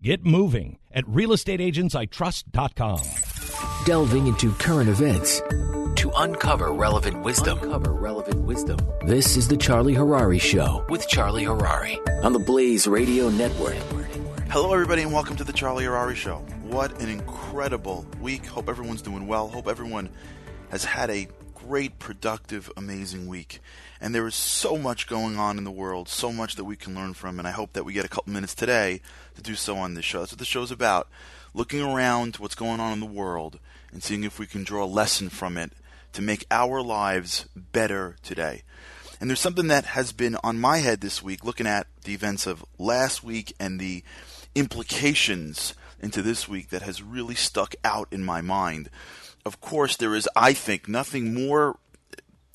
Get moving at realestateagentsitrust.com. Delving into current events to uncover relevant wisdom. Uncover relevant wisdom. This is the Charlie Harary Show with Charlie Harary on the Blaze Radio Network. Hello, everybody, and welcome to the Charlie Harary Show. What an incredible week! Hope everyone's doing well. Hope everyone has had a great, productive, amazing week. And there is so much going on in the world, so much that we can learn from, and I hope that we get a couple minutes today to do so on this show. That's what the show's about. Looking around what's going on in the world and seeing if we can draw a lesson from it to make our lives better today. And there's something that has been on my head this week, looking at the events of last week and the implications into this week that has really stuck out in my mind of course, there is, I think, nothing more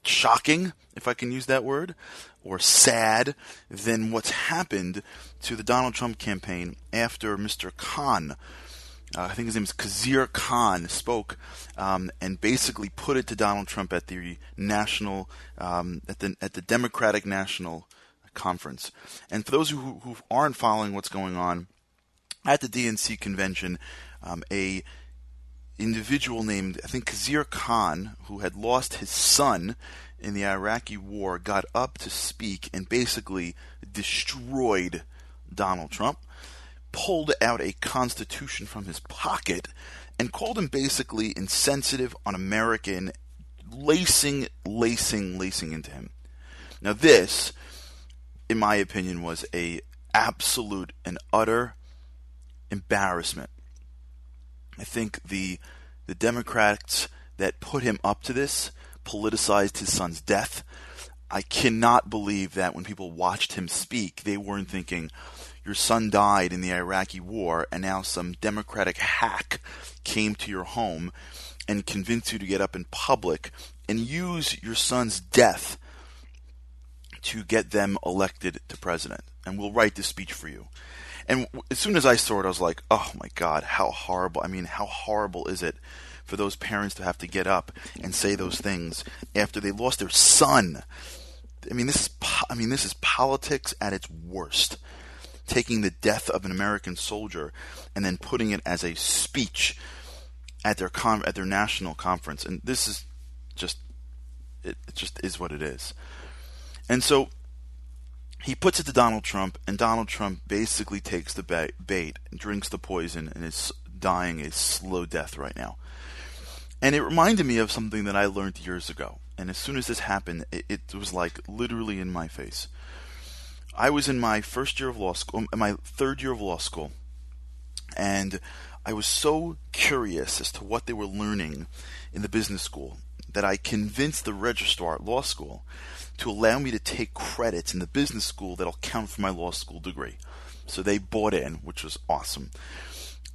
shocking, if I can use that word, or sad than what's happened to the Donald Trump campaign after Mr. Khan. Uh, I think his name is Kazir Khan spoke um, and basically put it to Donald Trump at the national um, at the at the Democratic National Conference. And for those who who aren't following what's going on at the DNC convention, um, a individual named, I think, Kazir Khan, who had lost his son in the Iraqi war, got up to speak and basically destroyed Donald Trump, pulled out a constitution from his pocket, and called him basically insensitive, un American, lacing, lacing, lacing into him. Now, this, in my opinion, was a absolute and utter embarrassment I think the the Democrats that put him up to this politicized his son's death. I cannot believe that when people watched him speak, they weren't thinking, your son died in the Iraqi war, and now some Democratic hack came to your home and convinced you to get up in public and use your son's death to get them elected to president. And we'll write this speech for you. And as soon as I saw it, I was like, oh my God, how horrible. I mean, how horrible is it for those parents to have to get up and say those things after they lost their son? I mean, this is, I mean, this is politics at its worst. Taking the death of an American soldier and then putting it as a speech at their con- at their national conference, and this is just it, it just is what it is. And so he puts it to Donald Trump, and Donald Trump basically takes the bait drinks the poison and is dying a slow death right now. And it reminded me of something that I learned years ago. And as soon as this happened, it, it was like literally in my face. I was in my first year of law school, um, my third year of law school, and I was so curious as to what they were learning in the business school that I convinced the registrar at law school to allow me to take credits in the business school that'll count for my law school degree. So they bought in, which was awesome.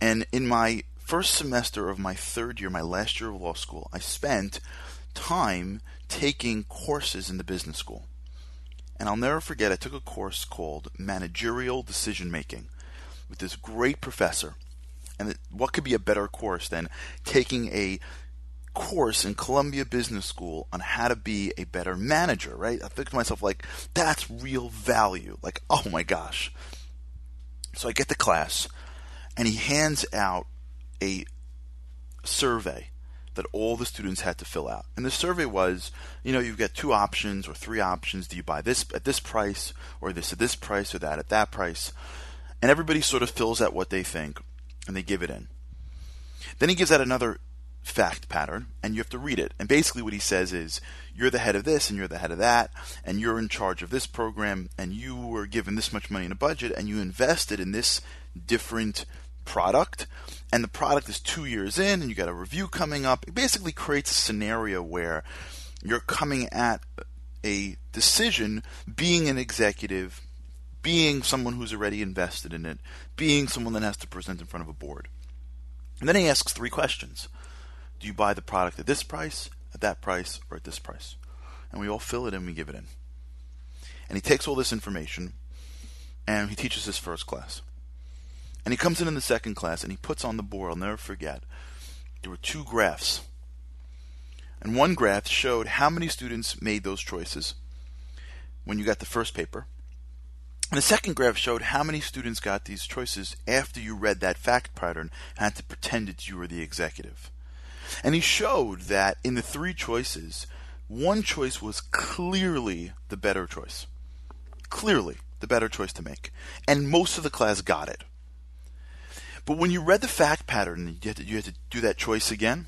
And in my first semester of my third year, my last year of law school, I spent time taking courses in the business school. And I'll never forget, I took a course called Managerial Decision Making with this great professor. And what could be a better course than taking a course in Columbia Business School on how to be a better manager, right? I think to myself, like, that's real value. Like, oh my gosh. So I get to class, and he hands out a survey that all the students had to fill out. And the survey was, you know, you've got two options or three options. Do you buy this at this price, or this at this price, or that at that price? And everybody sort of fills out what they think, and they give it in. Then he gives out another fact pattern and you have to read it. And basically, what he says is, you're the head of this and you're the head of that, and you're in charge of this program, and you were given this much money in a budget, and you invested in this different product, and the product is two years in, and you got a review coming up. It basically creates a scenario where you're coming at a decision being an executive, being someone who's already invested in it, being someone that has to present in front of a board. And then he asks three questions. Do you buy the product at this price, at that price, or at this price? And we all fill it in, we give it in. And he takes all this information and he teaches his first class. And he comes in in the second class and he puts on the board, I'll never forget, there were two graphs. And one graph showed how many students made those choices when you got the first paper. And the second graph showed how many students got these choices after you read that fact pattern and had to pretend that you were the executive. And he showed that in the three choices, one choice was clearly the better choice. Clearly the better choice to make. And most of the class got it. But when you read the fact pattern, you had to, you had to do that choice again,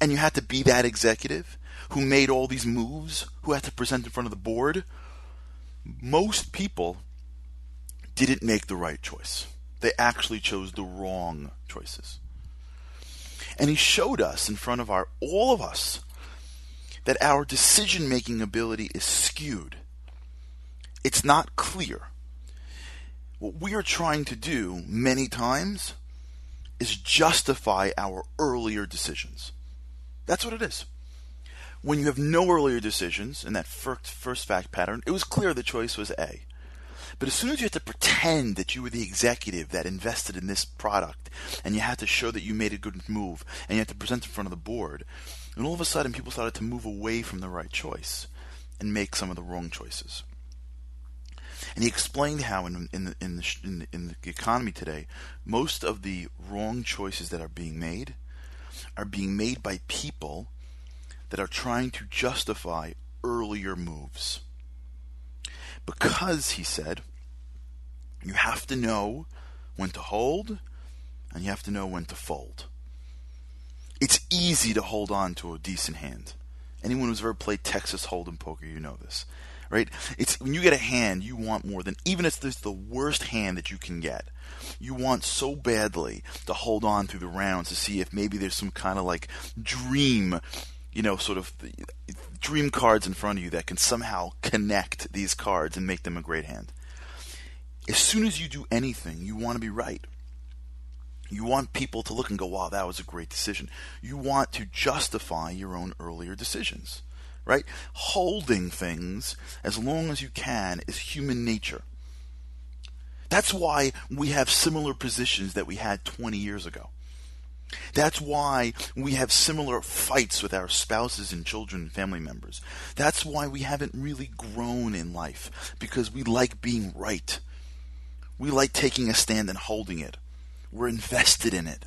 and you had to be that executive who made all these moves, who had to present in front of the board, most people didn't make the right choice. They actually chose the wrong choices. And he showed us in front of our all of us that our decision making ability is skewed. It's not clear. What we are trying to do many times is justify our earlier decisions. That's what it is. When you have no earlier decisions in that first fact pattern, it was clear the choice was A. But as soon as you had to pretend that you were the executive that invested in this product, and you had to show that you made a good move, and you had to present in front of the board, and all of a sudden people started to move away from the right choice and make some of the wrong choices. And he explained how in, in, the, in, the, in, the, in the economy today, most of the wrong choices that are being made are being made by people that are trying to justify earlier moves. Because, he said, you have to know when to hold and you have to know when to fold. It's easy to hold on to a decent hand. Anyone who's ever played Texas Hold'em poker, you know this, right? It's when you get a hand, you want more than even if it's the worst hand that you can get. You want so badly to hold on through the rounds to see if maybe there's some kind of like dream, you know, sort of dream cards in front of you that can somehow connect these cards and make them a great hand. As soon as you do anything, you want to be right. You want people to look and go, wow, that was a great decision. You want to justify your own earlier decisions, right? Holding things as long as you can is human nature. That's why we have similar positions that we had 20 years ago. That's why we have similar fights with our spouses and children and family members. That's why we haven't really grown in life, because we like being right. We like taking a stand and holding it. We're invested in it.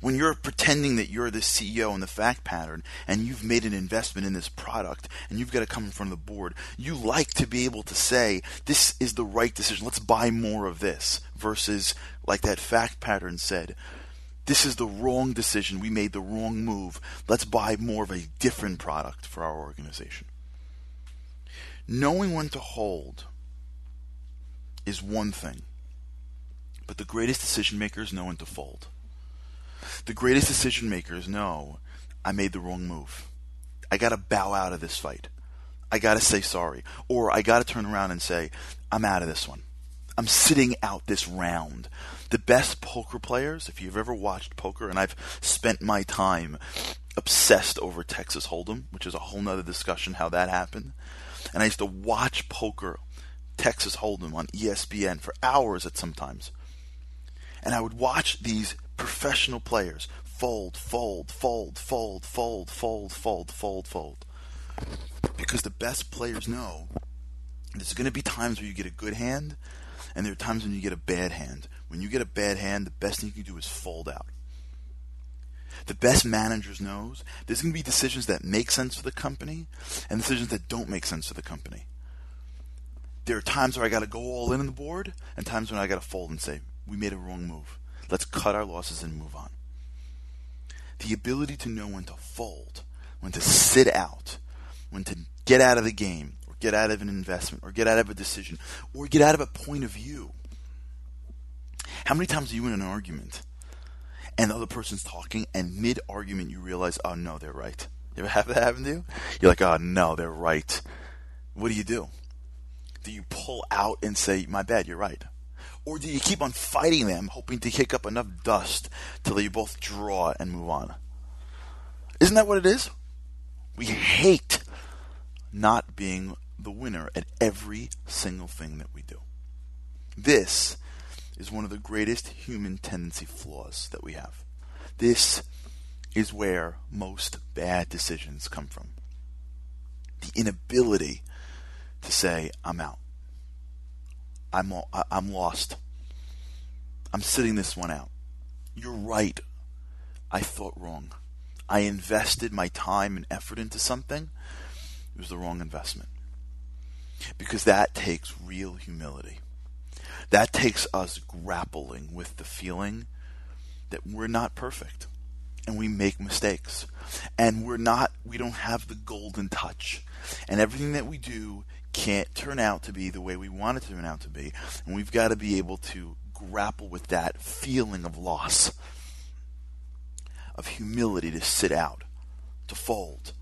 When you're pretending that you're the CEO in the fact pattern and you've made an investment in this product and you've got to come in front of the board, you like to be able to say, this is the right decision. Let's buy more of this versus like that fact pattern said, this is the wrong decision. We made the wrong move. Let's buy more of a different product for our organization. Knowing when to hold is one thing. But the greatest decision makers know when to fold. The greatest decision makers know I made the wrong move. I got to bow out of this fight. I got to say sorry. Or I got to turn around and say, I'm out of this one. I'm sitting out this round. The best poker players, if you've ever watched poker, and I've spent my time obsessed over Texas Hold'em, which is a whole nother discussion how that happened. And I used to watch poker, Texas Hold'em on ESPN for hours at sometimes and I would watch these professional players fold, fold, fold, fold, fold, fold, fold, fold, fold. Because the best players know there's going to be times where you get a good hand, and there are times when you get a bad hand. When you get a bad hand, the best thing you can do is fold out. The best managers knows there's going to be decisions that make sense for the company and decisions that don't make sense for the company. There are times where I got to go all in on the board, and times when I got to fold and say, we made a wrong move. Let's cut our losses and move on. The ability to know when to fold, when to sit out, when to get out of the game, or get out of an investment, or get out of a decision, or get out of a point of view. How many times are you in an argument and the other person's talking, and mid argument you realize, oh no, they're right? You ever have that happen to you? You're like, oh no, they're right. What do you do? Do you pull out and say, my bad, you're right? Or do you keep on fighting them, hoping to kick up enough dust till you both draw and move on? Isn't that what it is? We hate not being the winner at every single thing that we do. This is one of the greatest human tendency flaws that we have. This is where most bad decisions come from. The inability to say, I'm out. I'm, I'm lost. I'm sitting this one out. You're right. I thought wrong. I invested my time and effort into something. It was the wrong investment. Because that takes real humility. That takes us grappling with the feeling that we're not perfect and we make mistakes and we're not we don't have the golden touch and everything that we do can't turn out to be the way we want it to turn out to be and we've got to be able to grapple with that feeling of loss of humility to sit out to fold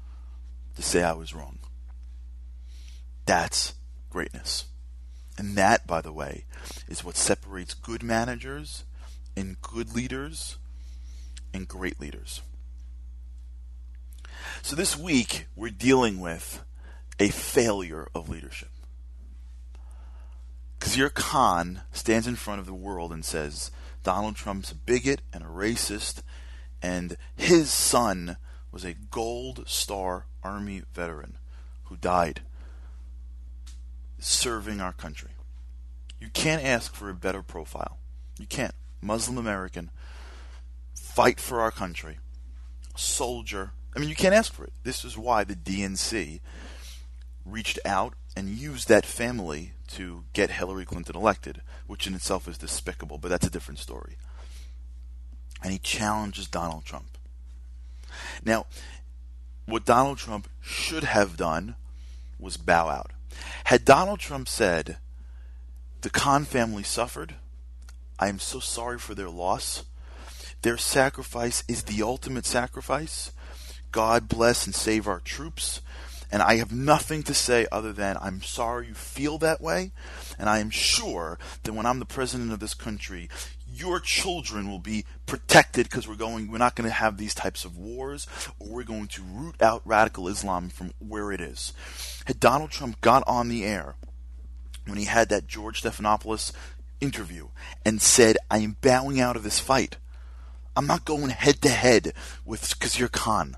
to say I was wrong that's greatness and that by the way is what separates good managers and good leaders and great leaders. So this week, we're dealing with a failure of leadership. Khizr Khan stands in front of the world and says Donald Trump's a bigot and a racist, and his son was a Gold Star Army veteran who died serving our country. You can't ask for a better profile. You can't. Muslim American, fight for our country, soldier. I mean, you can't ask for it. This is why the DNC reached out and used that family to get Hillary Clinton elected, which in itself is despicable, but that's a different story. And he challenges Donald Trump. Now, what Donald Trump should have done was bow out. Had Donald Trump said, the Khan family suffered, I am so sorry for their loss. Their sacrifice is the ultimate sacrifice. God bless and save our troops. And I have nothing to say other than I'm sorry you feel that way. And I am sure that when I'm the president of this country, your children will be protected because we're going we're not going to have these types of wars or we're going to root out radical Islam from where it is. Had Donald Trump got on the air when he had that George Stephanopoulos interview and said, I am bowing out of this fight. I'm not going head to head with Khizr Khan.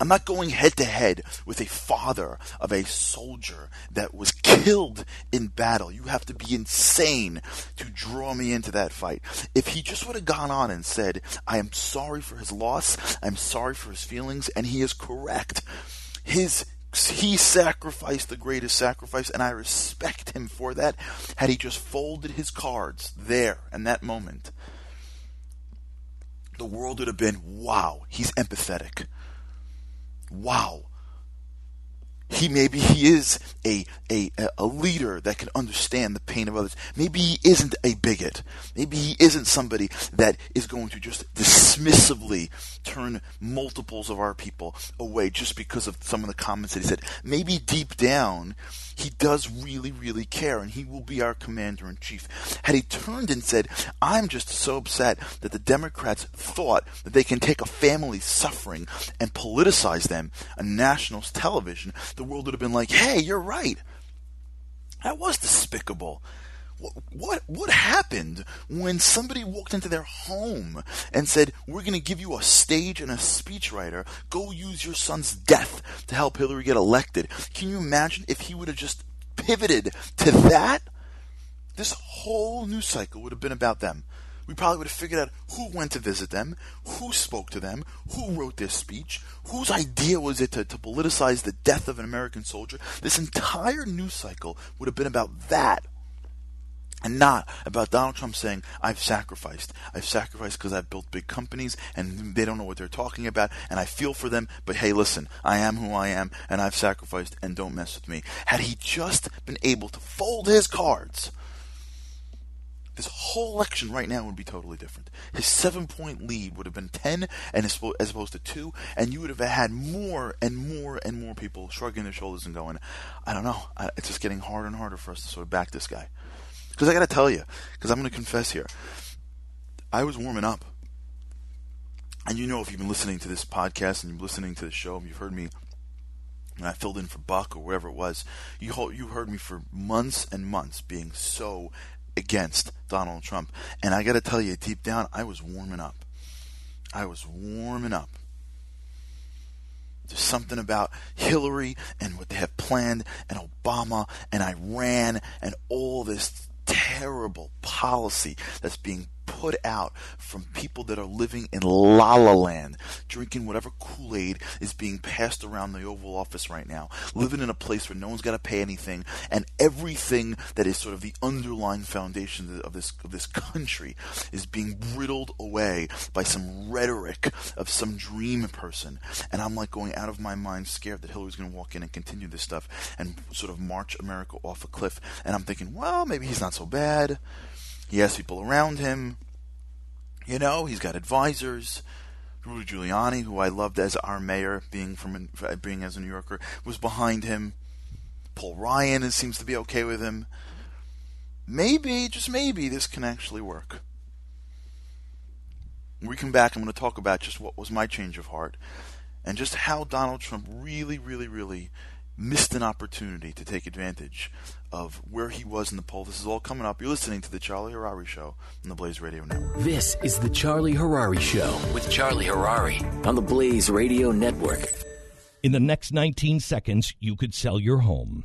I'm not going head to head with a father of a soldier that was killed in battle. You have to be insane to draw me into that fight. If he just would have gone on and said, I am sorry for his loss, I'm sorry for his feelings, and he is correct. His he sacrificed the greatest sacrifice, and I respect him for that. Had he just folded his cards there in that moment, the world would have been wow, he's empathetic. Wow, he maybe he is a, a a leader that can understand the pain of others. Maybe he isn't a bigot. Maybe he isn't somebody that is going to just dismissively turn multiples of our people away just because of some of the comments that he said. Maybe deep down he does really, really care and he will be our commander in chief. Had he turned and said, I'm just so upset that the Democrats thought that they can take a family's suffering and politicize them on national television, the world would have been like, hey, you're right. That was despicable. What, what what happened when somebody walked into their home and said, "We're going to give you a stage and a speechwriter. Go use your son's death to help Hillary get elected." Can you imagine if he would have just pivoted to that? This whole news cycle would have been about them. We probably would have figured out who went to visit them, who spoke to them, who wrote their speech, whose idea was it to, to politicize the death of an American soldier. This entire news cycle would have been about that and not about Donald Trump saying, I've sacrificed. I've sacrificed because I've built big companies and they don't know what they're talking about and I feel for them, but hey, listen, I am who I am and I've sacrificed and don't mess with me. Had he just been able to fold his cards, this whole election right now would be totally different. His seven point lead would have been 10 and as opposed to 2, and you would have had more and more and more people shrugging their shoulders and going, I don't know, it's just getting harder and harder for us to sort of back this guy. Because I got to tell you, because I'm going to confess here, I was warming up. And you know, if you've been listening to this podcast and you're listening to the show, and you've heard me when I filled in for Buck or whatever it was, you you heard me for months and months being so against Donald Trump. And I got to tell you, deep down, I was warming up. I was warming up. There's something about Hillary and what they have planned, and Obama and Iran, and all this terrible policy that's being put out from people that are living in la la land, drinking whatever Kool Aid is being passed around the Oval Office right now, living in a place where no one's got to pay anything, and everything that is sort of the underlying foundation of this of this country is being riddled away by some rhetoric of some dream person. And I'm like going out of my mind, scared that Hillary's going to walk in and continue this stuff and sort of march America off a cliff. And I'm thinking, well, maybe he's not so bad. He has people around him. You know, he's got advisors. Rudy Giuliani, who I loved as our mayor, being from being as a New Yorker, was behind him. Paul Ryan seems to be okay with him. Maybe, just maybe, this can actually work. When we come back, I'm going to talk about just what was my change of heart and just how Donald Trump really, really, really missed an opportunity to take advantage of where he was in the poll. This is all coming up. You're listening to the Charlie Harary Show on the Blaze Radio Network. This is the Charlie Harary Show with Charlie Harary. on the Blaze Radio Network. In the next 19 seconds, you could sell your home.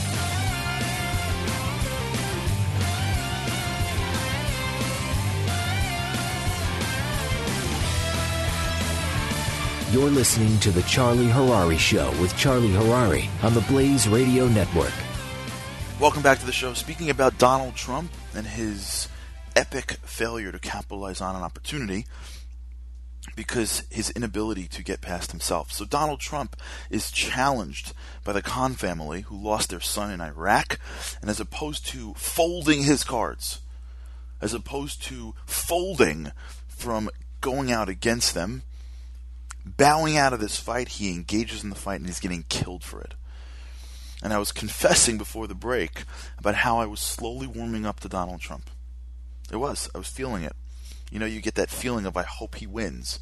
You're listening to the Charlie Harary Show with Charlie Harary on the Blaze Radio Network. Welcome back to the show. Speaking about Donald Trump and his epic failure to capitalize on an opportunity because his inability to get past himself. So Donald Trump is challenged by the Khan family who lost their son in Iraq and as opposed to folding his cards, as opposed to folding from going out against them, bowing out of this fight, he engages in the fight and he's getting killed for it. And I was confessing before the break about how I was slowly warming up to Donald Trump. It was. I was feeling it. You know, you get that feeling of I hope he wins.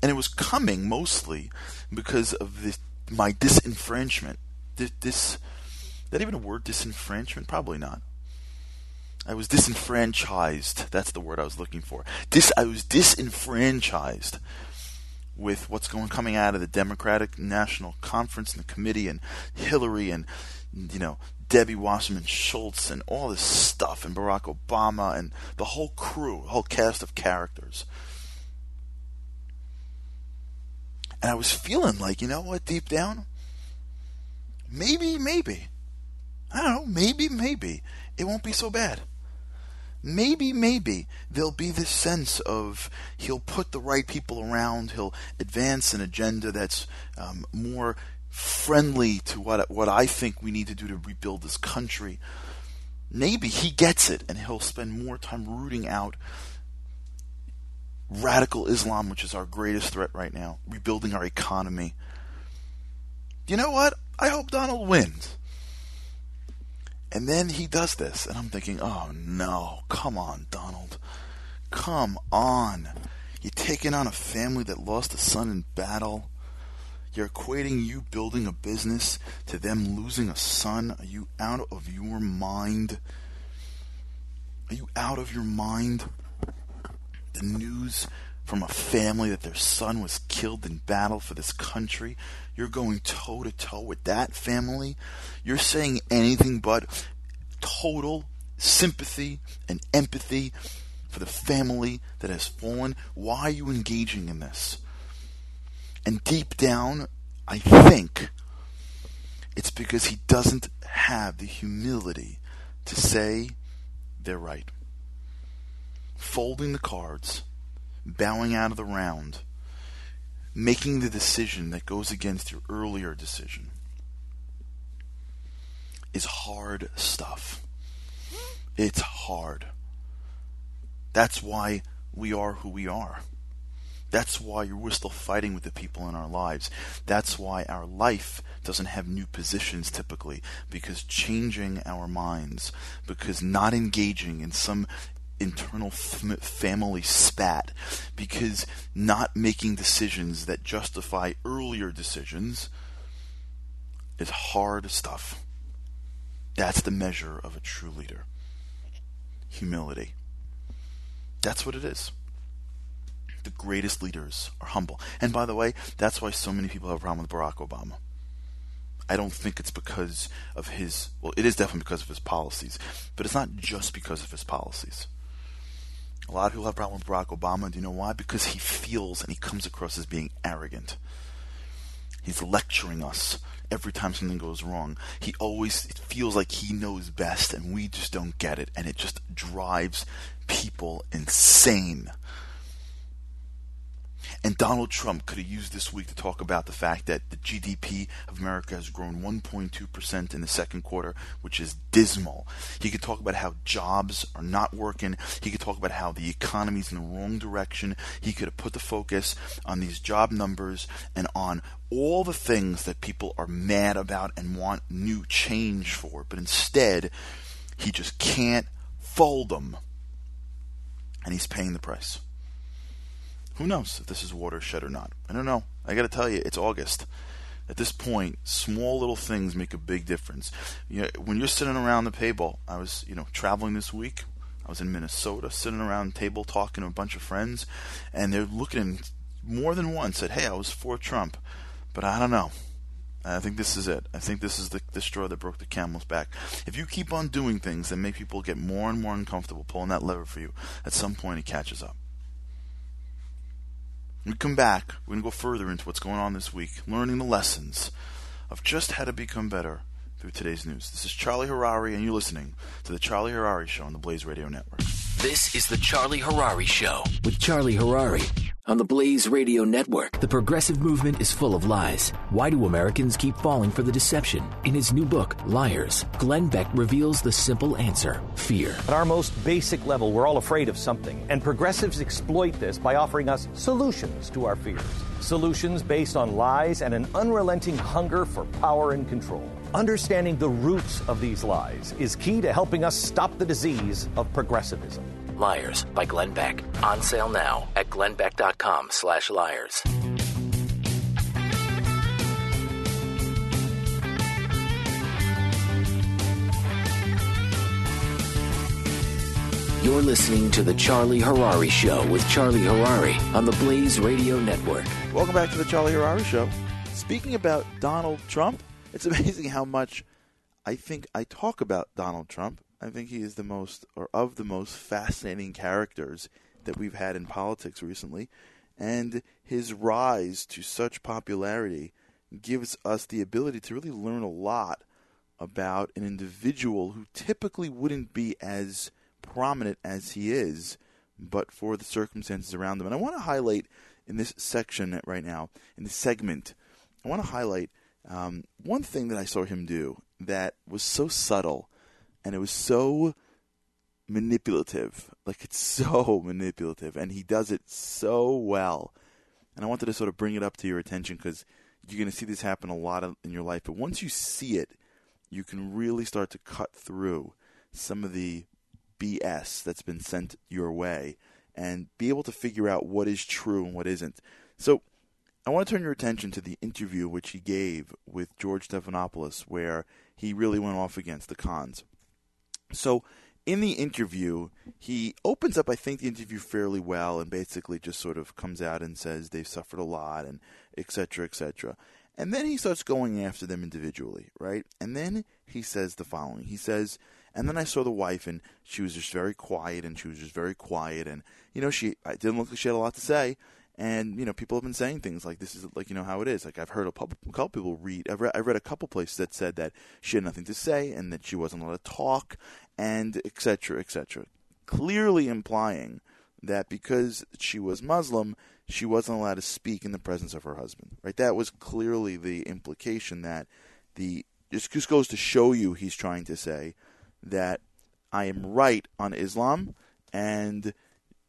And it was coming mostly because of this, my disenfranchisement. This, this, is that even a word, disenfranchisement? Probably not. I was disenfranchised. That's the word I was looking for. Dis, I was disenfranchised with what's going coming out of the Democratic National Conference and the committee and Hillary and you know Debbie Wasserman Schultz and all this stuff and Barack Obama and the whole crew, whole cast of characters. And I was feeling like, you know what, deep down, maybe, maybe, I don't know, maybe, maybe it won't be so bad maybe, maybe there'll be this sense of he'll put the right people around, he'll advance an agenda that's um, more friendly to what what I think we need to do to rebuild this country. Maybe he gets it, and he'll spend more time rooting out radical Islam, which is our greatest threat right now, rebuilding our economy. You know what? I hope Donald wins. And then he does this, and I'm thinking, oh no, come on, Donald. Come on. You're taking on a family that lost a son in battle. You're equating you building a business to them losing a son. Are you out of your mind? Are you out of your mind? The news from a family that their son was killed in battle for this country. You're going toe to toe with that family. You're saying anything but total sympathy and empathy for the family that has fallen. Why are you engaging in this? And deep down, I think it's because he doesn't have the humility to say they're right. Folding the cards, bowing out of the round, making the decision that goes against your earlier decision is hard stuff. It's hard. That's why we are who we are. That's why we're still fighting with the people in our lives. That's why our life doesn't have new positions typically, because changing our minds, because not engaging in some internal family spat, because not making decisions that justify earlier decisions is hard stuff. That's the measure of a true leader humility. That's what it is the greatest leaders are humble. And by the way, that's why so many people have a problem with Barack Obama. I don't think it's because of his, well, it is definitely because of his policies, but it's not just because of his policies. A lot of people have a problem with Barack Obama. Do you know why? Because he feels and he comes across as being arrogant. He's lecturing us every time something goes wrong. He always feels like he knows best and we just don't get it and it just drives people insane. And Donald Trump could have used this week to talk about the fact that the GDP of America has grown 1.2% in the second quarter, which is dismal. He could talk about how jobs are not working. He could talk about how the economy is in the wrong direction. He could have put the focus on these job numbers and on all the things that people are mad about and want new change for. But instead, he just can't fold them. And he's paying the price. Who knows if this is watershed or not? I don't know. I got to tell you, it's August. At this point, small little things make a big difference. You know, when you're sitting around the table, I was, you know, traveling this week. I was in Minnesota, sitting around the table talking to a bunch of friends, and they're looking more than once said, "Hey, I was for Trump, but I don't know. I think this is it. I think this is the, the straw that broke the camel's back. If you keep on doing things that make people get more and more uncomfortable pulling that lever for you, at some point it catches up." When we come back, we're going to go further into what's going on this week, learning the lessons of just how to become better through today's news. This is Charlie Harary, and you're listening to The Charlie Harary Show on the Blaze Radio Network. This is The Charlie Harary Show. With Charlie Harary on the Blaze Radio Network. The progressive movement is full of lies. Why do Americans keep falling for the deception? In his new book, Liars, Glenn Beck reveals the simple answer fear. At our most basic level, we're all afraid of something, and progressives exploit this by offering us solutions to our fears. Solutions based on lies and an unrelenting hunger for power and control. Understanding the roots of these lies is key to helping us stop the disease of progressivism. Liars by Glenn Beck. On sale now at glennbeck.com slash liars. You're listening to The Charlie Harary Show with Charlie Harary on the Blaze Radio Network. Welcome back to the Charlie Harary Show. Speaking about Donald Trump, it's amazing how much I think I talk about Donald Trump. I think he is the most, or of the most fascinating characters that we've had in politics recently. And his rise to such popularity gives us the ability to really learn a lot about an individual who typically wouldn't be as prominent as he is, but for the circumstances around him. And I want to highlight in this section right now, in this segment, I want to highlight um, one thing that I saw him do that was so subtle and it was so manipulative. Like it's so manipulative, and he does it so well. And I wanted to sort of bring it up to your attention because you're going to see this happen a lot in your life. But once you see it, you can really start to cut through some of the BS that's been sent your way and be able to figure out what is true and what isn't. So, I want to turn your attention to the interview which he gave with George Stephanopoulos, where he really went off against the Khans. So, in the interview, he opens up, I think, the interview fairly well and basically just sort of comes out and says they've suffered a lot and et cetera, et cetera. And then he starts going after them individually, right? And then he says the following. He says, and then I saw the wife, and she was just very quiet, and she was just very quiet, and you know, she I didn't look like she had a lot to say. And you know, people have been saying things like this is like you know how it is. Like I've heard a couple, people read. I've read, I've read a couple places that said that she had nothing to say and that she wasn't allowed to talk, and etc. etc. Clearly implying that because she was Muslim, she wasn't allowed to speak in the presence of her husband. Right? That was clearly the implication that the this just goes to show you he's trying to say that I am right on Islam and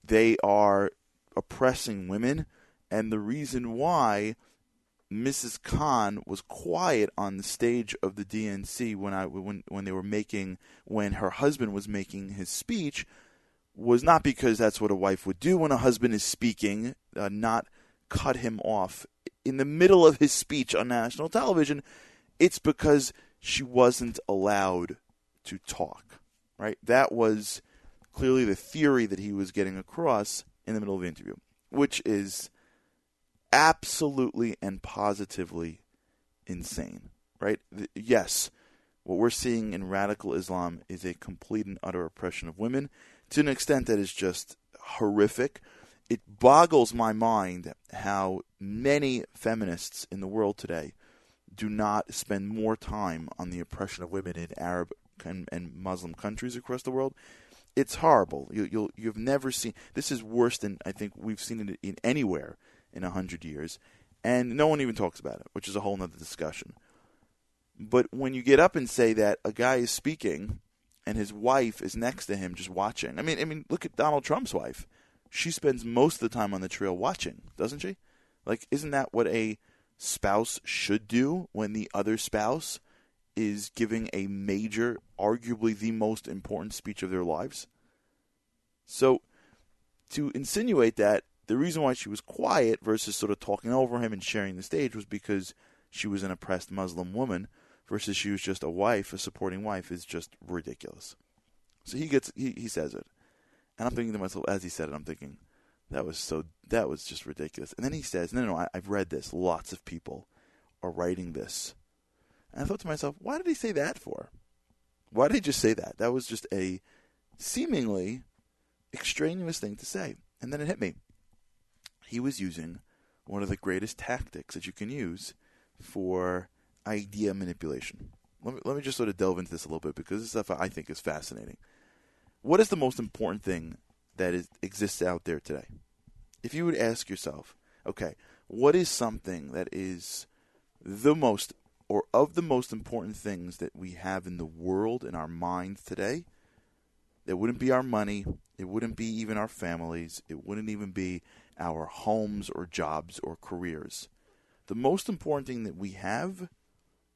they are oppressing women and the reason why Mrs. Khan was quiet on the stage of the DNC when I when when they were making when her husband was making his speech was not because that's what a wife would do when a husband is speaking, uh, not cut him off in the middle of his speech on national television. It's because she wasn't allowed to talk. Right? That was clearly the theory that he was getting across in the middle of the interview, which is absolutely and positively insane, right? Yes, what we're seeing in radical Islam is a complete and utter oppression of women to an extent that is just horrific. It boggles my mind how many feminists in the world today do not spend more time on the oppression of women in Arab and, and Muslim countries across the world. It's horrible. You, you'll you've never seen this is worse than I think we've seen it in anywhere in a hundred years, and no one even talks about it, which is a whole other discussion. But when you get up and say that a guy is speaking and his wife is next to him just watching, I mean, I mean, look at Donald Trump's wife. She spends most of the time on the trail watching, doesn't she? Like, isn't that what a spouse should do when the other spouse is giving a major, arguably the most important speech of their lives? So, to insinuate that the reason why she was quiet versus sort of talking over him and sharing the stage was because she was an oppressed Muslim woman versus she was just a wife, a supporting wife, is just ridiculous. So he gets he, he says it. And I'm thinking to myself as he said it, I'm thinking, that was so that was just ridiculous. And then he says, No, no, no I, I've read this. Lots of people are writing this. And I thought to myself, why did he say that for? Why did he just say that? That was just a seemingly extraneous thing to say. And then it hit me he was using one of the greatest tactics that you can use for idea manipulation. Let me, let me just sort of delve into this a little bit because this stuff I think is fascinating. What is the most important thing that is, exists out there today? If you would ask yourself, okay, what is something that is the most or of the most important things that we have in the world in our minds today? It wouldn't be our money. It wouldn't be even our families. It wouldn't even be our homes or jobs or careers. The most important thing that we have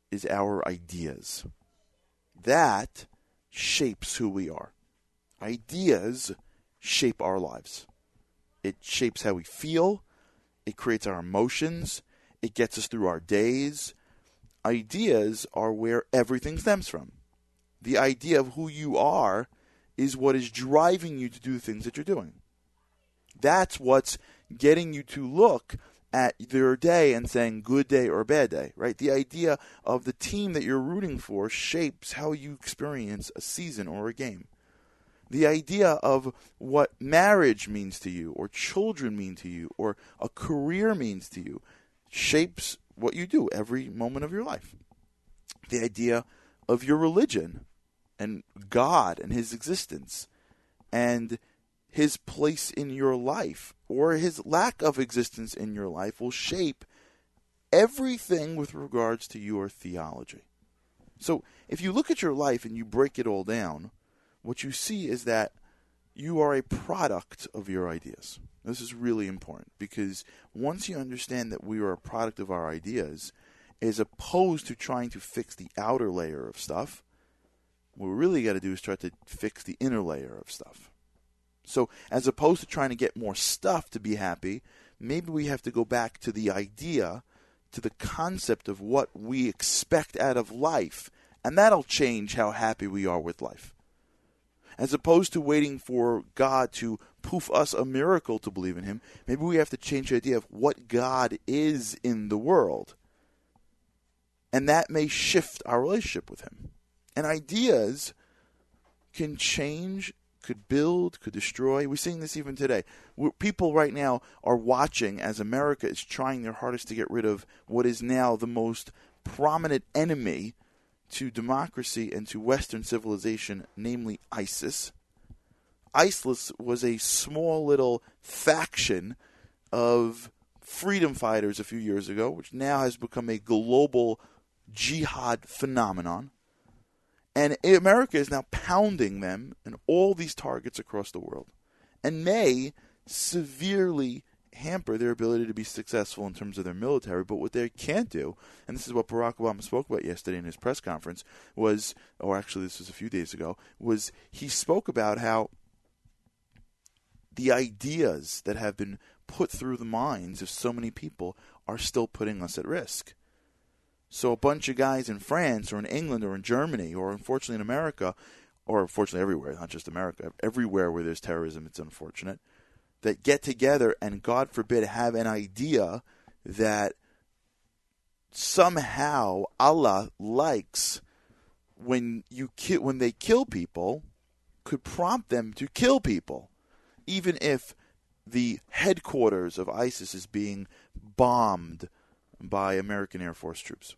is our ideas. That shapes who we are. Ideas shape our lives. It shapes how we feel, it creates our emotions, it gets us through our days. Ideas are where everything stems from. The idea of who you are is what is driving you to do the things that you're doing. That's what's getting you to look at your day and saying good day or bad day, right? The idea of the team that you're rooting for shapes how you experience a season or a game. The idea of what marriage means to you, or children mean to you, or a career means to you, shapes what you do every moment of your life. The idea of your religion and God and His existence and his place in your life or his lack of existence in your life will shape everything with regards to your theology. So, if you look at your life and you break it all down, what you see is that you are a product of your ideas. This is really important because once you understand that we are a product of our ideas, as opposed to trying to fix the outer layer of stuff, what we really got to do is try to fix the inner layer of stuff. So, as opposed to trying to get more stuff to be happy, maybe we have to go back to the idea, to the concept of what we expect out of life, and that'll change how happy we are with life. As opposed to waiting for God to poof us a miracle to believe in Him, maybe we have to change the idea of what God is in the world. And that may shift our relationship with Him. And ideas can change could build, could destroy. We're seeing this even today. We're, people right now are watching as America is trying their hardest to get rid of what is now the most prominent enemy to democracy and to Western civilization, namely ISIS. ISIS was a small little faction of freedom fighters a few years ago, which now has become a global jihad phenomenon. And America is now pounding them in all these targets across the world and may severely hamper their ability to be successful in terms of their military. But what they can't do, and this is what Barack Obama spoke about yesterday in his press conference, was, or actually this was a few days ago, was he spoke about how the ideas that have been put through the minds of so many people are still putting us at risk. So a bunch of guys in France or in England or in Germany or unfortunately in America, or unfortunately everywhere, not just America, everywhere where there's terrorism, it's unfortunate, that get together and God forbid have an idea that somehow Allah likes when you ki- when they kill people could prompt them to kill people even if the headquarters of ISIS is being bombed by American Air Force troops.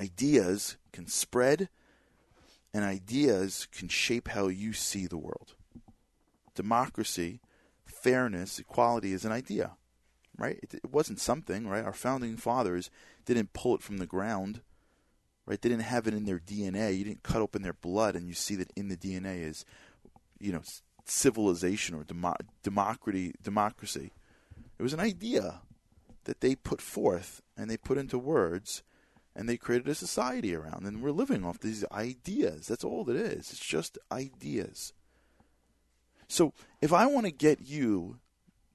Ideas can spread, and ideas can shape how you see the world. Democracy, fairness, equality is an idea, right? It, it wasn't something, right? Our founding fathers didn't pull it from the ground, right? They didn't have it in their DNA. You didn't cut open their blood, and you see that in the DNA is, you know, civilization or demo- democracy. Democracy. It was an idea that they put forth and they put into words, and they created a society around. And we're living off these ideas. That's all it is. It's just ideas. So if I want to get you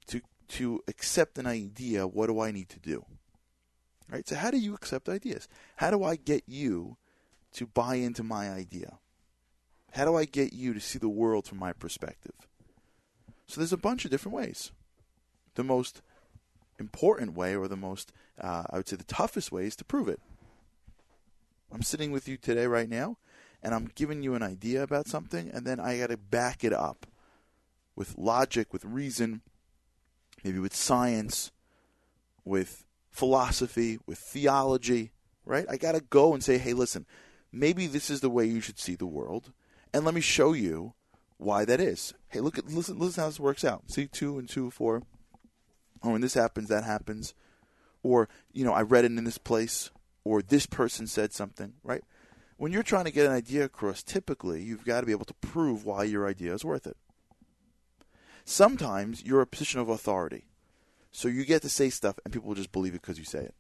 to to accept an idea, what do I need to do? Right? So how do you accept ideas? How do I get you to buy into my idea? How do I get you to see the world from my perspective? So there's a bunch of different ways. The most important way, or the most, uh, I would say, the toughest way, is to prove it. I'm sitting with you today, right now, and I'm giving you an idea about something, and then I got to back it up with logic, with reason, maybe with science, with philosophy, with theology, right? I got to go and say, hey, listen, maybe this is the way you should see the world and let me show you why that is. Hey, look at listen listen how this works out. See two and two four. Oh, or when this happens, that happens. Or, you know, I read it in this place, or this person said something, right? When you're trying to get an idea across, typically you've got to be able to prove why your idea is worth it. Sometimes you're a position of authority. So you get to say stuff and people will just believe it because you say it.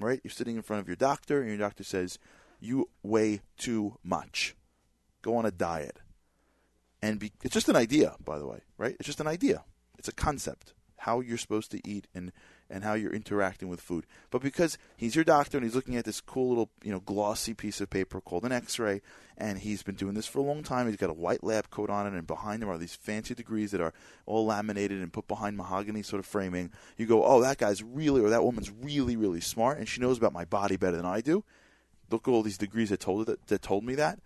Right? You're sitting in front of your doctor and your doctor says, You weigh too much go on a diet. And be, it's just an idea, by the way, right? It's just an idea. It's a concept, how you're supposed to eat and, and how you're interacting with food. But because he's your doctor and he's looking at this cool little, you know, glossy piece of paper called an X-ray, and he's been doing this for a long time. He's got a white lab coat on it, and behind him are these fancy degrees that are all laminated and put behind mahogany sort of framing. You go, oh, that guy's really, or that woman's really, really smart, and she knows about my body better than I do. Look at all these degrees that told that, that told me that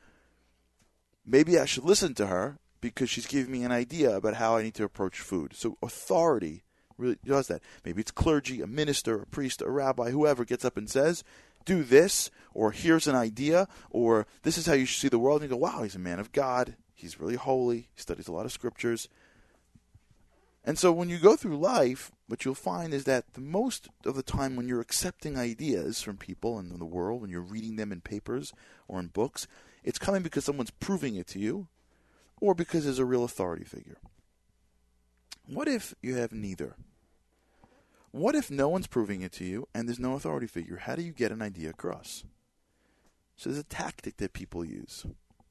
maybe I should listen to her because she's giving me an idea about how I need to approach food. So authority really does that. Maybe it's clergy, a minister, a priest, a rabbi, whoever gets up and says, do this, or here's an idea, or this is how you should see the world. And you go, wow, he's a man of God. He's really holy. He studies a lot of scriptures. And so when you go through life, what you'll find is that the most of the time when you're accepting ideas from people in the world, when you're reading them in papers or in books, it's coming because someone's proving it to you or because there's a real authority figure. What if you have neither? What if no one's proving it to you and there's no authority figure? How do you get an idea across? So there's a tactic that people use.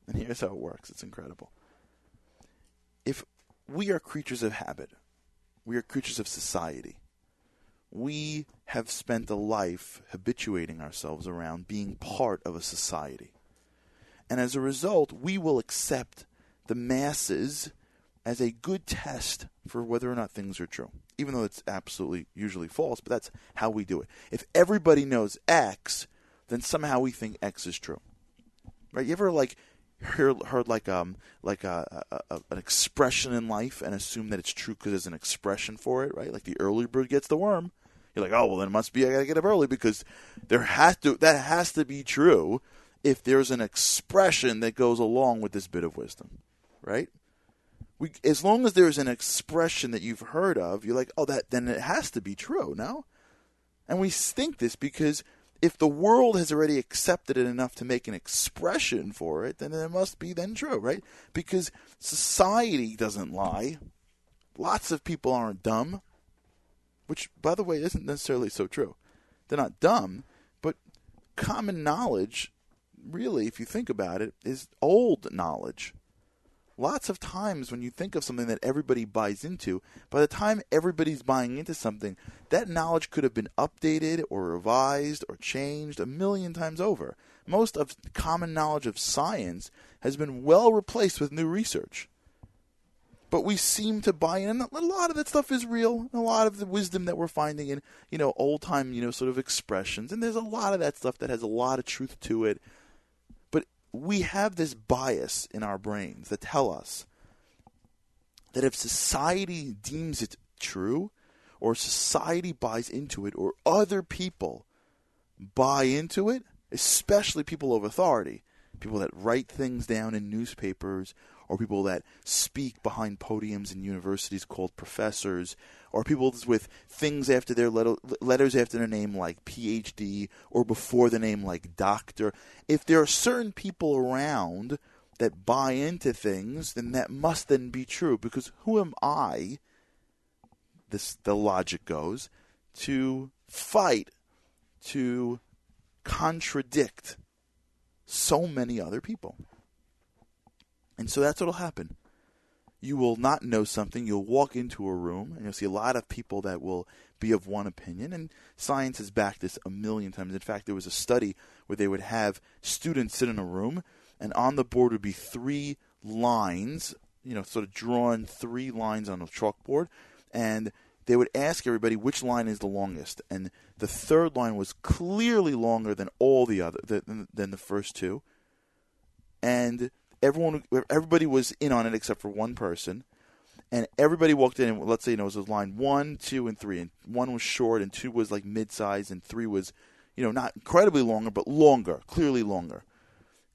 And here's how it works it's incredible. If we are creatures of habit, we are creatures of society. We have spent a life habituating ourselves around being part of a society. And as a result, we will accept the masses as a good test for whether or not things are true, even though it's absolutely usually false, but that's how we do it. If everybody knows X, then somehow we think X is true. Right? You ever like heard, heard like um like a, a, a, an expression in life and assume that it's true because there's an expression for it, right? Like the early bird gets the worm. You're like, oh well, then it must be I gotta get up early because there has to that has to be true if there's an expression that goes along with this bit of wisdom, right? We, as long as there's an expression that you've heard of, you're like, oh, that then it has to be true, no? And we think this because if the world has already accepted it enough to make an expression for it, then it must be then true, right? Because society doesn't lie. Lots of people aren't dumb, which, by the way, isn't necessarily so true. They're not dumb, but common knowledge, really, if you think about it, is old knowledge lots of times when you think of something that everybody buys into, by the time everybody's buying into something, that knowledge could have been updated or revised or changed a million times over. Most of common knowledge of science has been well replaced with new research. But we seem to buy in, and a lot of that stuff is real. A lot of the wisdom that we're finding in, you know, old time, you know, sort of expressions, and there's a lot of that stuff that has a lot of truth to it we have this bias in our brains that tell us that if society deems it true, or society buys into it, or other people buy into it, especially people of authority, people that write things down in newspapers, or people that speak behind podiums in universities called professors, or people with things after their letters after their name like PhD or before the name like doctor. If there are certain people around that buy into things, then that must then be true because who am I? This the logic goes to fight to contradict so many other people. And so that's what'll happen you will not know something. You'll walk into a room and you'll see a lot of people that will be of one opinion. And science has backed this a million times. In fact, there was a study where they would have students sit in a room, and on the board would be three lines, you know, sort of drawn three lines on a chalkboard, and they would ask everybody which line is the longest, and the third line was clearly longer than all the other than, than the first two, and everyone, everybody was in on it except for one person, and everybody walked in. and Let's say you know it was line one, two, and three, and one was short, and two was like mid-size, and three was, you know, not incredibly longer, but longer, clearly longer.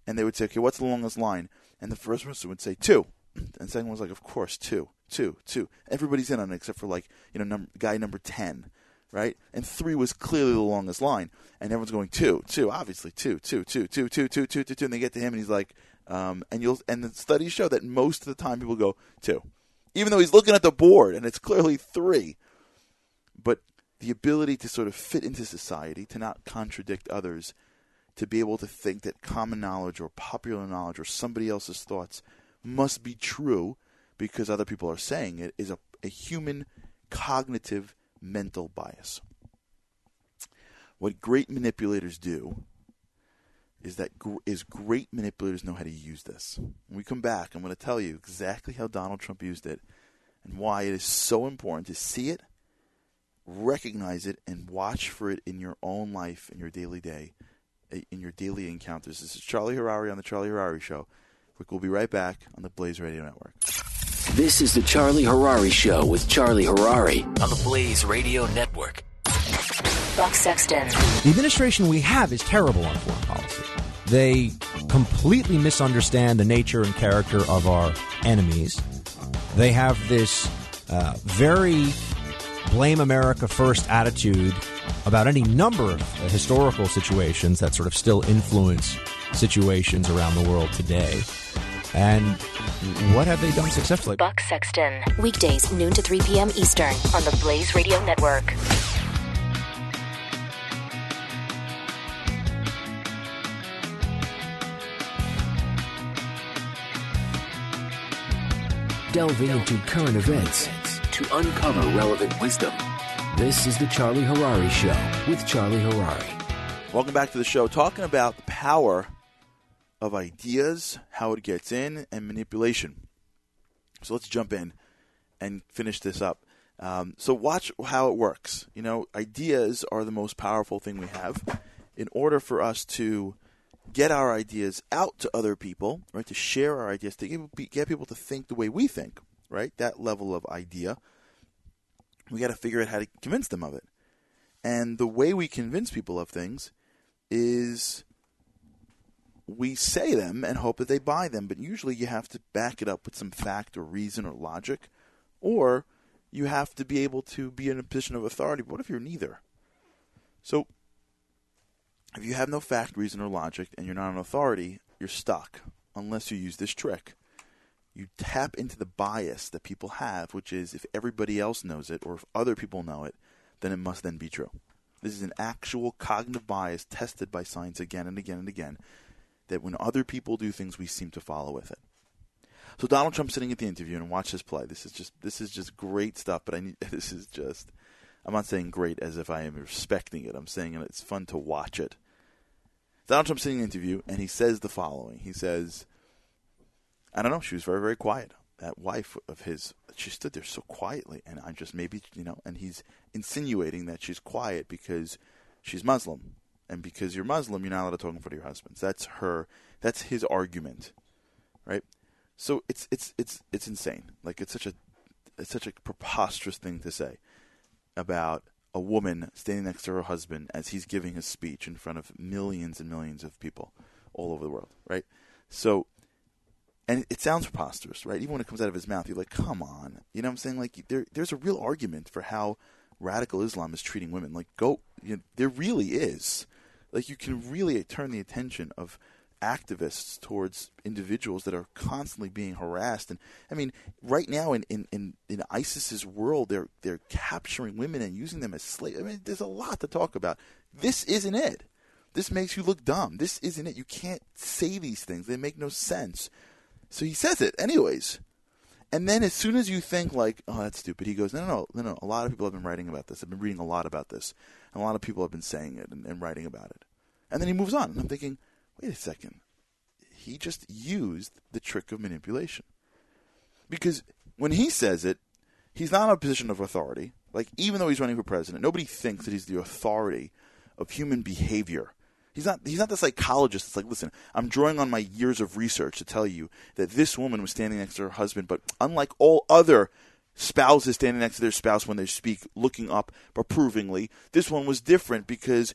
And they would say, okay, what's the longest line? And the first person would say two, and the second one was like, of course, two, two, two. Everybody's in on it except for like you know, number, guy number ten right? And three was clearly the longest line, and everyone's going two, two, obviously two, two, two, two, two, two, two, two, two, and they get to him, and he's like, um, and you'll and the studies show that most of the time people go two, even though he's looking at the board and it's clearly three. But the ability to sort of fit into society, to not contradict others, to be able to think that common knowledge or popular knowledge or somebody else's thoughts must be true because other people are saying it is a, a human cognitive mental bias. What great manipulators do is that gr- is great manipulators know how to use this. When we come back, I'm going to tell you exactly how Donald Trump used it and why it is so important to see it, recognize it, and watch for it in your own life, in your daily day, in your daily encounters. This is Charlie Harary on the Charlie Harary Show. We'll be right back on the Blaze Radio Network. This is the Charlie Harary Show with Charlie Harary on the Blaze Radio Network. Buck Sexton. The administration we have is terrible on foreign policy. They completely misunderstand the nature and character of our enemies. They have this uh, very blame America first attitude about any number of uh, historical situations that sort of still influence situations around the world today. And what have they done successfully? Buck Sexton. Weekdays, noon to 3 p.m. Eastern on the Blaze Radio Network. Delving into current events to uncover relevant wisdom. This is the Charlie Harary Show with Charlie Harary. Welcome back to the show, talking about the power of ideas, how it gets in, and manipulation. So let's jump in and finish this up. Um, so watch how it works. You know, ideas are the most powerful thing we have. In order for us to get our ideas out to other people, right? To share our ideas, to get people to think the way we think, right? That level of idea. We got to figure out how to convince them of it. And the way we convince people of things is we say them and hope that they buy them, but usually you have to back it up with some fact or reason or logic, or you have to be able to be in a position of authority. But what if you're neither? So, if you have no fact, reason, or logic, and you're not an authority, you're stuck unless you use this trick. You tap into the bias that people have, which is if everybody else knows it or if other people know it, then it must then be true. This is an actual cognitive bias tested by science again and again and again that when other people do things, we seem to follow with it. So Donald Trump sitting at the interview and watch this play. This is just this is just great stuff. But I need this is just I'm not saying great as if I am respecting it. I'm saying it's fun to watch it. Donald Trump's in the interview and he says the following. He says, I don't know. She was very very quiet. That wife of his, she stood there so quietly, and I just maybe you know, and he's insinuating that she's quiet because she's Muslim, and because you're Muslim, you're not allowed to talk in front of your husbands. That's her. That's his argument, right? So it's it's it's it's insane. Like it's such a it's such a preposterous thing to say about a woman standing next to her husband as he's giving his speech in front of millions and millions of people all over the world, right? So and it sounds preposterous, right? Even when it comes out of his mouth, you're like, "Come on," you know what I'm saying? Like, there, there's a real argument for how radical Islam is treating women. Like, go, you know, there really is. Like, you can really turn the attention of activists towards individuals that are constantly being harassed. And I mean, right now in, in, in, in ISIS's world, they're they're capturing women and using them as slaves. I mean, there's a lot to talk about. This isn't it. This makes you look dumb. This isn't it. You can't say these things. They make no sense. So he says it anyways. And then as soon as you think like, oh, that's stupid, he goes, no, no, no, no. A lot of people have been writing about this. I've been reading a lot about this. And a lot of people have been saying it and, and writing about it. And then he moves on. And I'm thinking, wait a second. He just used the trick of manipulation. Because when he says it, he's not in a position of authority. Like, even though he's running for president, nobody thinks that he's the authority of human behavior He's not he's not the psychologist. It's like, listen, I'm drawing on my years of research to tell you that this woman was standing next to her husband, but unlike all other spouses standing next to their spouse when they speak, looking up approvingly, this one was different because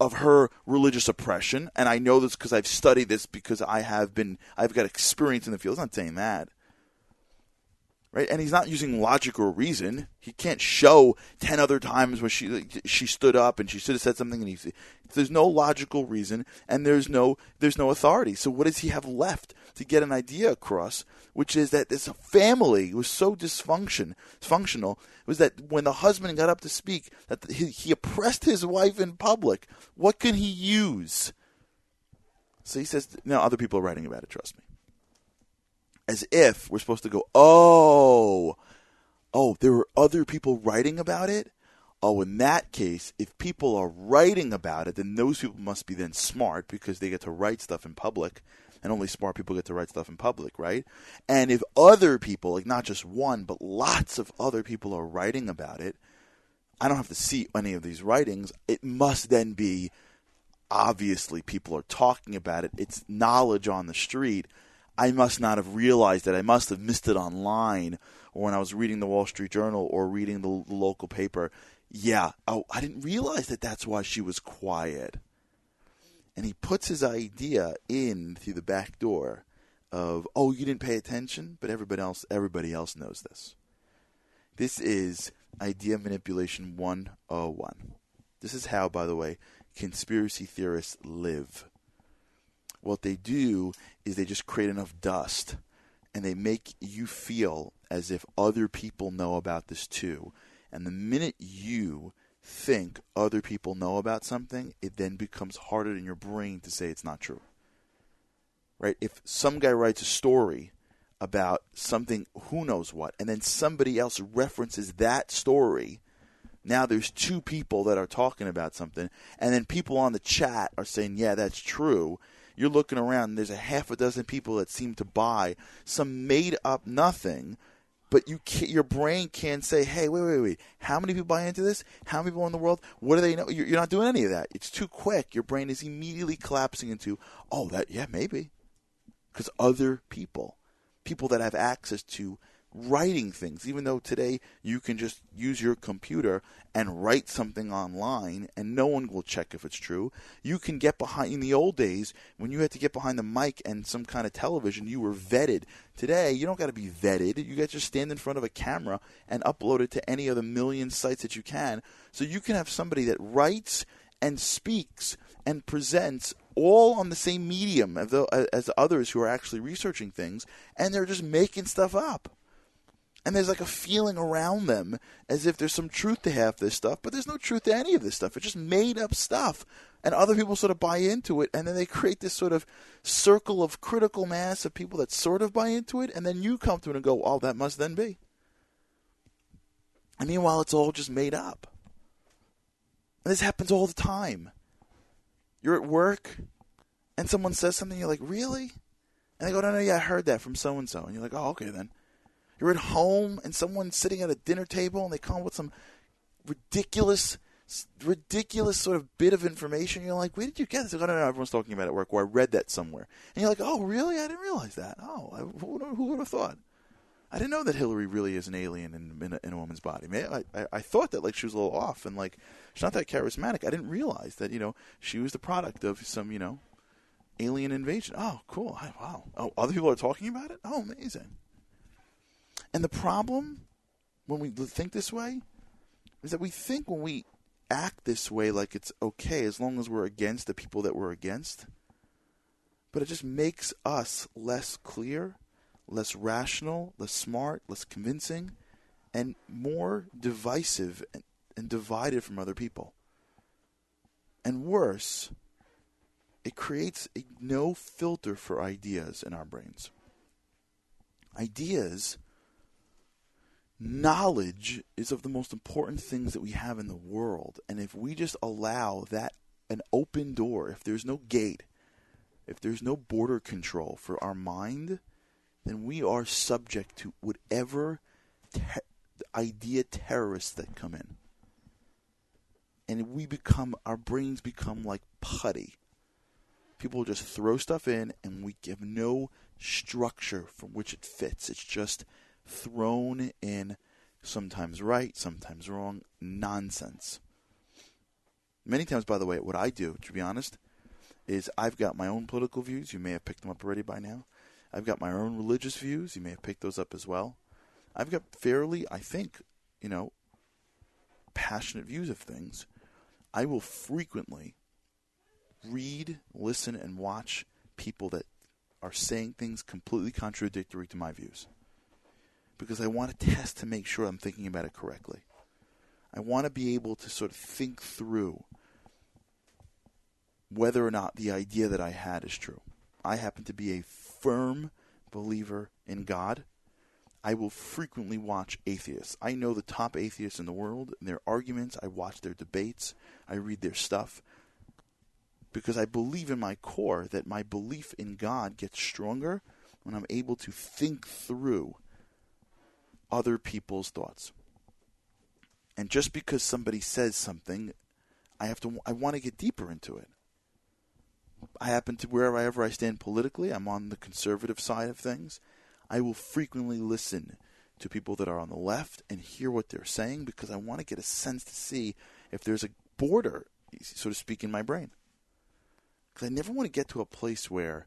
of her religious oppression. And I know this because I've studied this because I have been I've got experience in the field. He's not saying that right? And he's not using logic or reason. He can't show ten other times where she she stood up and she should have said something, and he there's no logical reason and there's no there's no authority. So what does he have left to get an idea across? Which is that this family was so dysfunction functional was that when the husband got up to speak, that he, he oppressed his wife in public. What can he use? So he says, now other people are writing about it. Trust me." as if we're supposed to go, oh, oh, there were other people writing about it. Oh, in that case, if people are writing about it, then those people must be then smart because they get to write stuff in public, and only smart people get to write stuff in public, right? And if other people, like not just one, but lots of other people are writing about it, I don't have to see any of these writings. It must then be obviously people are talking about it. It's knowledge on the street I must not have realized that. I must have missed it online or when I was reading the Wall Street Journal or reading the, the local paper. Yeah, oh, I didn't realize that that's why she was quiet. And he puts his idea in through the back door of, oh, you didn't pay attention, but everybody else, everybody else knows this. This is idea manipulation 101. This is how, by the way, conspiracy theorists live what they do is they just create enough dust and they make you feel as if other people know about this too. And the minute you think other people know about something, it then becomes harder in your brain to say it's not true. Right? If some guy writes a story about something, who knows what, and then somebody else references that story, now there's two people that are talking about something, and then people on the chat are saying, yeah, that's true you're looking around and there's a half a dozen people that seem to buy some made up nothing but you your brain can't say, "Hey, wait, wait, wait. How many people buy into this? How many people in the world? What do they know?" You're, you're, not doing any of that. It's too quick. Your brain is immediately collapsing into, "Oh, that yeah, maybe," because other people, people that have access to writing things, even though today you can just use your computer and write something online and no one will check if it's true. You can get behind, in the old days, when you had to get behind the mic and some kind of television, you were vetted. Today, you don't got to be vetted. You got to just stand in front of a camera and upload it to any of the million sites that you can. So you can have somebody that writes and speaks and presents all on the same medium as, uh, as others who are actually researching things, and they're just making stuff up and there's like a feeling around them as if there's some truth to half this stuff, but there's no truth to any of this stuff. It's just made up stuff. And other people sort of buy into it, and then they create this sort of circle of critical mass of people that sort of buy into it, and then you come to it and go, oh, that must then be. And meanwhile, it's all just made up. And this happens all the time. You're at work, and someone says something, you're like, really? And they go, no, no, yeah, I heard that from so and so. And you're like, oh, okay then. You're at home and someone's sitting at a dinner table and they come with some ridiculous, ridiculous sort of bit of information. You're like, where did you get this? I don't know. Everyone's talking about it at work, or I read that somewhere. And you're like, oh, really? I didn't realize that. Oh, I, who, who would have thought? I didn't know that Hillary really is an alien in, in, a, in a woman's body. I, I, I thought that like she was a little off and like she's not that charismatic. I didn't realize that you know she was the product of some you know alien invasion. Oh, cool! I, wow. Oh, other people are talking about it. Oh, amazing. And the problem when we think this way is that we think when we act this way like it's okay as long as we're against the people that we're against. But it just makes us less clear, less rational, less smart, less convincing, and more divisive and, and divided from other people. And worse, it creates a no filter for ideas in our brains. Ideas knowledge is of the most important things that we have in the world. And if we just allow that an open door, if there's no gate, if there's no border control for our mind, then we are subject to whatever ter- idea terrorists that come in. And we become, our brains become like putty. People just throw stuff in and we give no structure from which it fits. It's just thrown in, sometimes right, sometimes wrong, nonsense. Many times, by the way, what I do, to be honest, is I've got my own political views. You may have picked them up already by now. I've got my own religious views. You may have picked those up as well. I've got fairly, I think, you know, passionate views of things. I will frequently read, listen, and watch people that are saying things completely contradictory to my views because I want to test to make sure I'm thinking about it correctly. I want to be able to sort of think through whether or not the idea that I had is true. I happen to be a firm believer in God. I will frequently watch atheists. I know the top atheists in the world and their arguments. I watch their debates. I read their stuff because I believe in my core that my belief in God gets stronger when I'm able to think through other people's thoughts. And just because somebody says something, I have to I want to get deeper into it. I happen to wherever I stand politically, I'm on the conservative side of things. I will frequently listen to people that are on the left and hear what they're saying because I want to get a sense to see if there's a border, so to speak, in my brain. Because I never want to get to a place where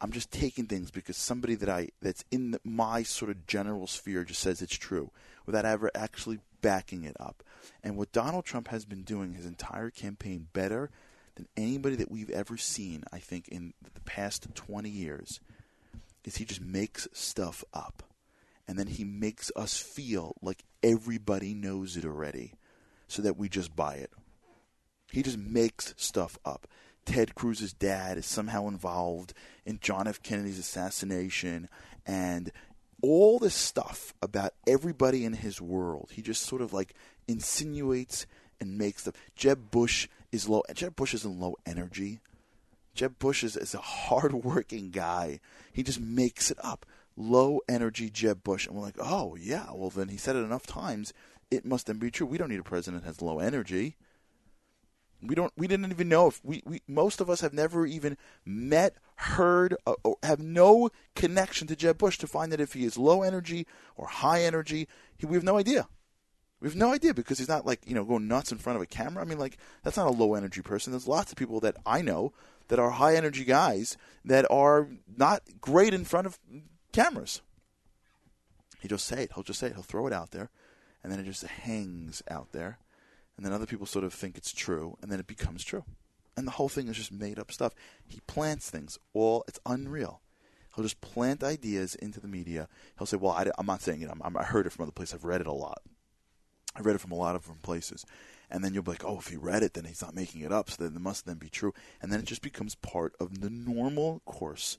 I'm just taking things because somebody that I that's in the, my sort of general sphere just says it's true without ever actually backing it up. And what Donald Trump has been doing his entire campaign better than anybody that we've ever seen, I think, in the past 20 years, is he just makes stuff up. And then he makes us feel like everybody knows it already so that we just buy it. He just makes stuff up. Ted Cruz's dad is somehow involved in John F. Kennedy's assassination and all this stuff about everybody in his world. He just sort of like insinuates and makes stuff. Jeb Bush is low. Jeb Bush isn't low energy. Jeb Bush is, is a hardworking guy. He just makes it up. Low energy Jeb Bush. And we're like, oh, yeah, well, then he said it enough times. It must then be true. We don't need a president that has low energy. We don't. We didn't even know if we, we. Most of us have never even met, heard uh, or have no connection to Jeb Bush to find that if he is low energy or high energy, he, we have no idea. We have no idea because he's not like you know going nuts in front of a camera. I mean, like that's not a low energy person. There's lots of people that I know that are high energy guys that are not great in front of cameras. He just say it. He'll just say it. He'll throw it out there, and then it just hangs out there, and then other people sort of think it's true, and then it becomes true, and the whole thing is just made up stuff. He plants things. All it's unreal. He'll just plant ideas into the media. He'll say, "Well, I, am not saying it. I'm, I heard it from other places. I've read it a lot. I've read it from a lot of different places." And then you'll be like, "Oh, if he read it, then he's not making it up. So then it must then be true." And then it just becomes part of the normal course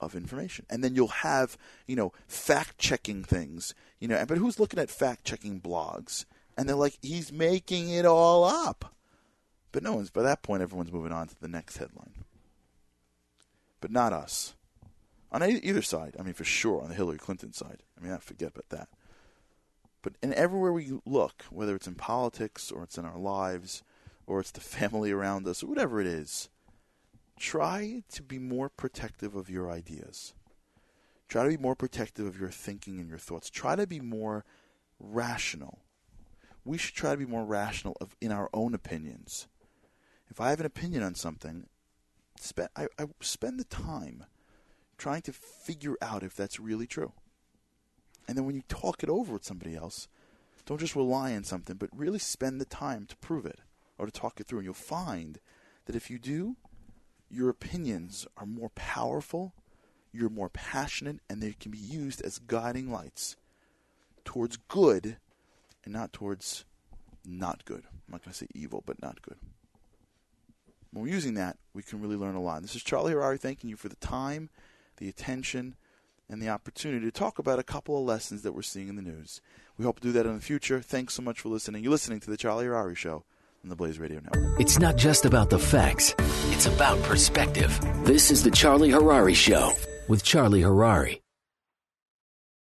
of information. And then you'll have, you know, fact checking things, you know, but who's looking at fact checking blogs? And they're like, he's making it all up. But no one's, by that point, everyone's moving on to the next headline. But not us. On either side, I mean, for sure, on the Hillary Clinton side. I mean, I forget about that. But in everywhere we look, whether it's in politics or it's in our lives or it's the family around us or whatever it is, try to be more protective of your ideas. Try to be more protective of your thinking and your thoughts. Try to be more rational. We should try to be more rational of, in our own opinions. If I have an opinion on something, spend, I, I spend the time trying to figure out if that's really true. And then when you talk it over with somebody else, don't just rely on something, but really spend the time to prove it or to talk it through. And you'll find that if you do, your opinions are more powerful, you're more passionate, and they can be used as guiding lights towards good and not towards not good. I'm not going to say evil, but not good. When we're using that, we can really learn a lot. This is Charlie Harary thanking you for the time, the attention, and the opportunity to talk about a couple of lessons that we're seeing in the news. We hope to do that in the future. Thanks so much for listening. You're listening to the Charlie Harary Show on the Blaze Radio Network. It's not just about the facts, it's about perspective. This is the Charlie Harary Show with Charlie Harary.